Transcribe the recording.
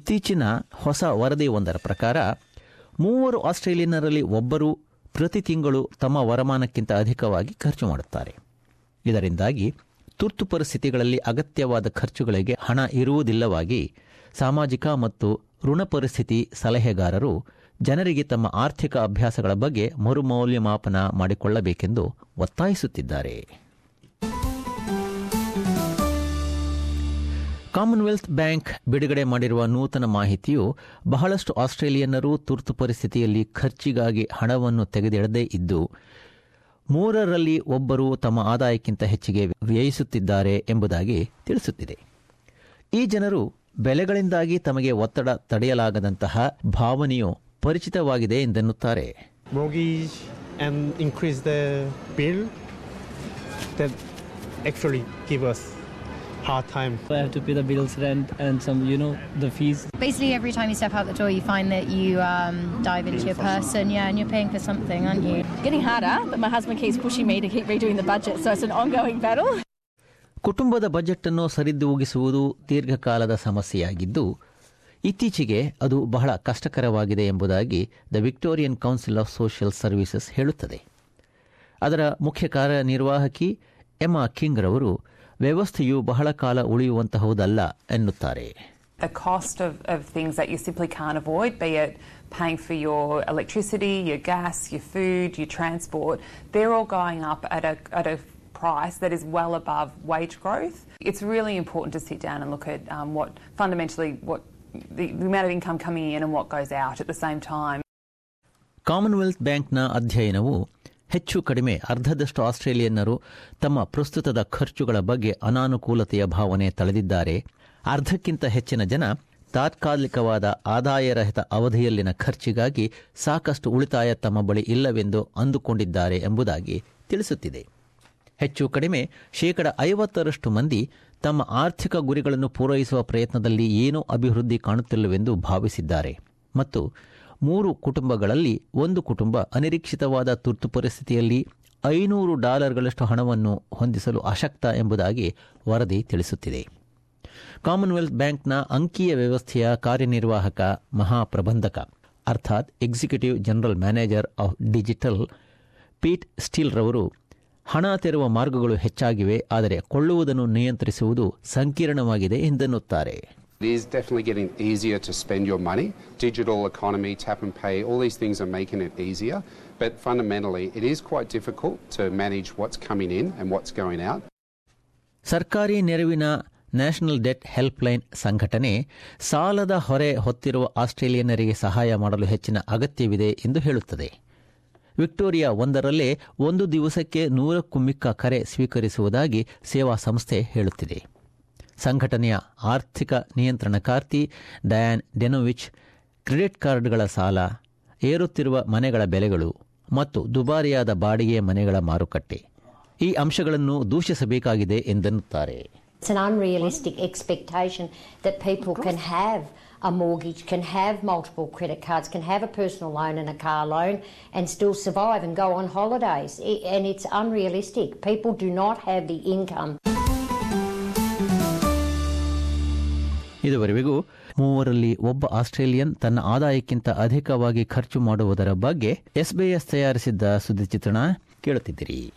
ಇತ್ತೀಚಿನ ಹೊಸ ವರದಿ ಒಂದರ ಪ್ರಕಾರ, ಮೂವರು ಆಸ್ಟ್ರೇಲಿಯನ್ನರಲ್ಲಿ ಒಬ್ಬರು ಪ್ರತಿ ತಿಂಗಳು ತಮ್ಮ ವರಮಾನಕ್ಕಿಂತ ಅಧಿಕವಾಗಿ ಖರ್ಚು ಮಾಡುತ್ತಾರೆ. ಇದರಿಂದಾಗಿ ತುರ್ತು ಪರಿಸ್ಥಿತಿಗಳಲ್ಲಿ ಅಗತ್ಯವಾದ ಖರ್ಚುಗಳಿಗೆ ಹಣ ಇರುವುದಿಲ್ಲವಾಗಿ ಸಾಮಾಜಿಕ ಮತ್ತು ಋಣ ಪರಿಸ್ಥಿತಿ ಸಲಹೆಗಾರರು ಜನರಿಗೆ ತಮ್ಮ ಆರ್ಥಿಕ ಅಭ್ಯಾಸಗಳ ಬಗ್ಗೆ ಮರುಮೌಲ್ಯಮಾಪನ ಮಾಡಿಕೊಳ್ಳಬೇಕೆಂದು ಒತ್ತಾಯಿಸುತ್ತಿದ್ದಾರೆ. ಕಾಮನ್ವೆಲ್ತ್ ಬ್ಯಾಂಕ್ ಬಿಡುಗಡೆ ಮಾಡಿರುವ ನೂತನ ಮಾಹಿತಿಯು ಬಹಳಷ್ಟು ಆಸ್ಟ್ರೇಲಿಯನ್ನರು ತುರ್ತು ಪರಿಸ್ಥಿತಿಯಲ್ಲಿ ಖರ್ಚಿಗಾಗಿ ಹಣವನ್ನು ತೆಗೆದಿಡದೇ ಇದ್ದು, ಮೂರರಲ್ಲಿ ಒಬ್ಬರು ತಮ್ಮ ಆದಾಯಕ್ಕಿಂತ ಹೆಚ್ಚಿಗೆ ವ್ಯಯಿಸುತ್ತಿದ್ದಾರೆ ಎಂಬುದಾಗಿ ತಿಳಿಸುತ್ತಿದೆ. ಈ ಜನರು ಬೆಲೆಗಳಿಂದಾಗಿ ತಮಗೆ ಒತ್ತಡ ತಡೆಯಲಾಗದಂತಹ ಭಾವನೆಯು ಪರಿಚಿತವಾಗಿದೆ ಎಂದೆನ್ನುತ್ತಾರೆ. Actually give us hard time. I have to pay the bills, rent, and some, you know, the fees. Basically, every time you step out the door, you find that you um, dive into your person, yeah, and you're paying for something, aren't you? Getting harder, but my husband keeps pushing me to keep redoing the budget, so it's an ongoing battle. ಕುಟುಂಬದ budget ಅನ್ನು ಸರಿದೂಗಿಸುವುದು ದೀರ್ಘಕಾಲದ ಸಮಸ್ಯೆಯಾಗಿದ್ದು ಇತ್ತೀಚೆಗೆ ಅದು ಬಹಳ ಕಷ್ಟಕರವಾಗಿದೆ ಎಂಬುದಾಗಿ the Victorian council of social services ಹೇಳುತ್ತದೆ ಅದರ ಮುಖ್ಯ ಕಾರ್ಯನಿರ್ವಾಹಕಿ ಎಮಾ ಕಿಂಗ್ ರವರು ವ್ಯವಸ್ಥೆಯು ಬಹಳ ಕಾಲ ಉಳಿಯುವಂತಹುದಲ್ಲ ಎನ್ನುತ್ತಾರೆ the cost of, of things that you simply can't avoid, be it paying for your electricity, your gas, your food, your transport, they're all going up at a, at a price that is well above wage growth. It's really important to sit down and look at um, what fundamentally what the, the amount of income coming in and what goes out at the same time. Commonwealth ಬ್ಯಾಂಕ್ನ ಅಧ್ಯಯನವು ಹೆಚ್ಚು ಕಡಿಮೆ ಅರ್ಧದಷ್ಟು ಆಸ್ಟ್ರೇಲಿಯನ್ನರು ತಮ್ಮ ಪ್ರಸ್ತುತದ ಖರ್ಚುಗಳ ಬಗ್ಗೆ ಅನಾನುಕೂಲತೆಯ ಭಾವನೆ ತಳೆದಿದ್ದಾರೆ. ಅರ್ಧಕ್ಕಿಂತ ಹೆಚ್ಚಿನ ಜನ ತಾತ್ಕಾಲಿಕವಾದ ಆದಾಯರಹಿತ ಅವಧಿಯಲ್ಲಿನ ಖರ್ಚಿಗಾಗಿ ಸಾಕಷ್ಟು ಉಳಿತಾಯ ತಮ್ಮ ಬಳಿ ಇಲ್ಲವೆಂದು ಅಂದುಕೊಂಡಿದ್ದಾರೆ ಎಂಬುದಾಗಿ ತಿಳಿಸುತ್ತಿದೆ. ಹೆಚ್ಚು ಕಡಿಮೆ ಶೇಕಡ ಐವತ್ತರಷ್ಟು ಮಂದಿ ತಮ್ಮ ಆರ್ಥಿಕ ಗುರಿಗಳನ್ನು ಪೂರೈಸುವ ಪ್ರಯತ್ನದಲ್ಲಿ ಏನೂ ಅಭಿವೃದ್ಧಿ ಕಾಣುತ್ತಿಲ್ಲವೆಂದು ಭಾವಿಸಿದ್ದಾರೆ. ಮತ್ತು ಮೂರು ಕುಟುಂಬಗಳಲ್ಲಿ ಒಂದು ಕುಟುಂಬ ಅನಿರೀಕ್ಷಿತವಾದ ತುರ್ತು ಪರಿಸ್ಥಿತಿಯಲ್ಲಿ ಐನೂರು ಡಾಲರ್ಗಳಷ್ಟು ಹಣವನ್ನು ಹೊಂದಿಸಲು ಅಶಕ್ತ ಎಂಬುದಾಗಿ ವರದಿ ತಿಳಿಸುತ್ತಿದೆ. ಕಾಮನ್ವೆಲ್ತ್ ಬ್ಯಾಂಕ್ನ ಅಂಕೀಯ ವ್ಯವಸ್ಥೆಯ ಕಾರ್ಯನಿರ್ವಾಹಕ ಮಹಾಪ್ರಬಂಧಕ, ಅರ್ಥಾತ್ executive general manager of digital Pete Steel ರವರು ಹಣ ತೆರುವ ಮಾರ್ಗಗಳು ಹೆಚ್ಚಾಗಿವೆ, ಆದರೆ ಕೊಳ್ಳುವುದನ್ನು ನಿಯಂತ್ರಿಸುವುದು ಸಂಕೀರ್ಣವಾಗಿದೆ ಎಂದೆನ್ನುತ್ತಾರೆ. It is definitely getting easier to spend your money. Digital economy, tap and pay, all these things are making it easier. But fundamentally, it is quite difficult to manage what's coming in and what's going out. ಸರ್ಕಾರಿ ನೆರವಿನ national debt helpline ಸಂಘಟನೆ ಸಾಲದ ಹೊರೆ ಹೊತ್ತಿರುವ ಆಸ್ಟ್ರೇಲಿಯನ್ನರಿಗೆ ಸಹಾಯ ಮಾಡಲು ಹೆಚ್ಚಿನ ಅಗತ್ಯವಿದೆ ಎಂದು ಹೇಳುತ್ತದೆ ವಿಕ್ಟೋರಿಯಾ ಒಂದರಲ್ಲೇ ಒಂದು ದಿವಸಕ್ಕೆ ನೂರಕ್ಕೂ ಮಿಕ್ಕ ಕರೆ ಸ್ವೀಕರಿಸುವುದಾಗಿ ಸೇವಾ ಸಂಸ್ಥೆ ಹೇಳುತ್ತಿದೆ ಸಂಘಟನೆಯ ಆರ್ಥಿಕ ನಿಯಂತ್ರಣಕಾರ್ತಿ ಡಯಾನ್ ಡೆನೋವಿಚ್ ಕ್ರೆಡಿಟ್ ಕಾರ್ಡ್ಗಳ ಸಾಲ ಏರುತ್ತಿರುವ ಮನೆಗಳ ಬೆಲೆಗಳು ಮತ್ತು ದುಬಾರಿಯಾದ ಬಾಡಿಗೆಯ ಮನೆಗಳ ಮಾರುಕಟ್ಟೆ ಈ ಅಂಶಗಳನ್ನು ದೂಷಿಸಬೇಕಾಗಿದೆ ಎಂದೆನ್ನುತ್ತಾರೆ a mortgage, can have multiple credit cards, can have a personal loan and a car loan and still survive and go on holidays. And it's unrealistic. People do not have the income. ಇದುವರೆಗೂ ಮೂವರಲ್ಲಿ ಒಬ್ಬ Australian ತನ್ನ ಆದಾಯಕ್ಕಿಂತ ಅಧಿಕವಾಗಿ ಖರ್ಚು ಮಾಡುವುದರ ಬಗ್ಗೆ SBS ತಯಾರಿಸಿದ್ದ ಸುದ್ದಿ ಚಿತ್ರಣ ಕೇಳುತ್ತಿದ್ದೀರಿ.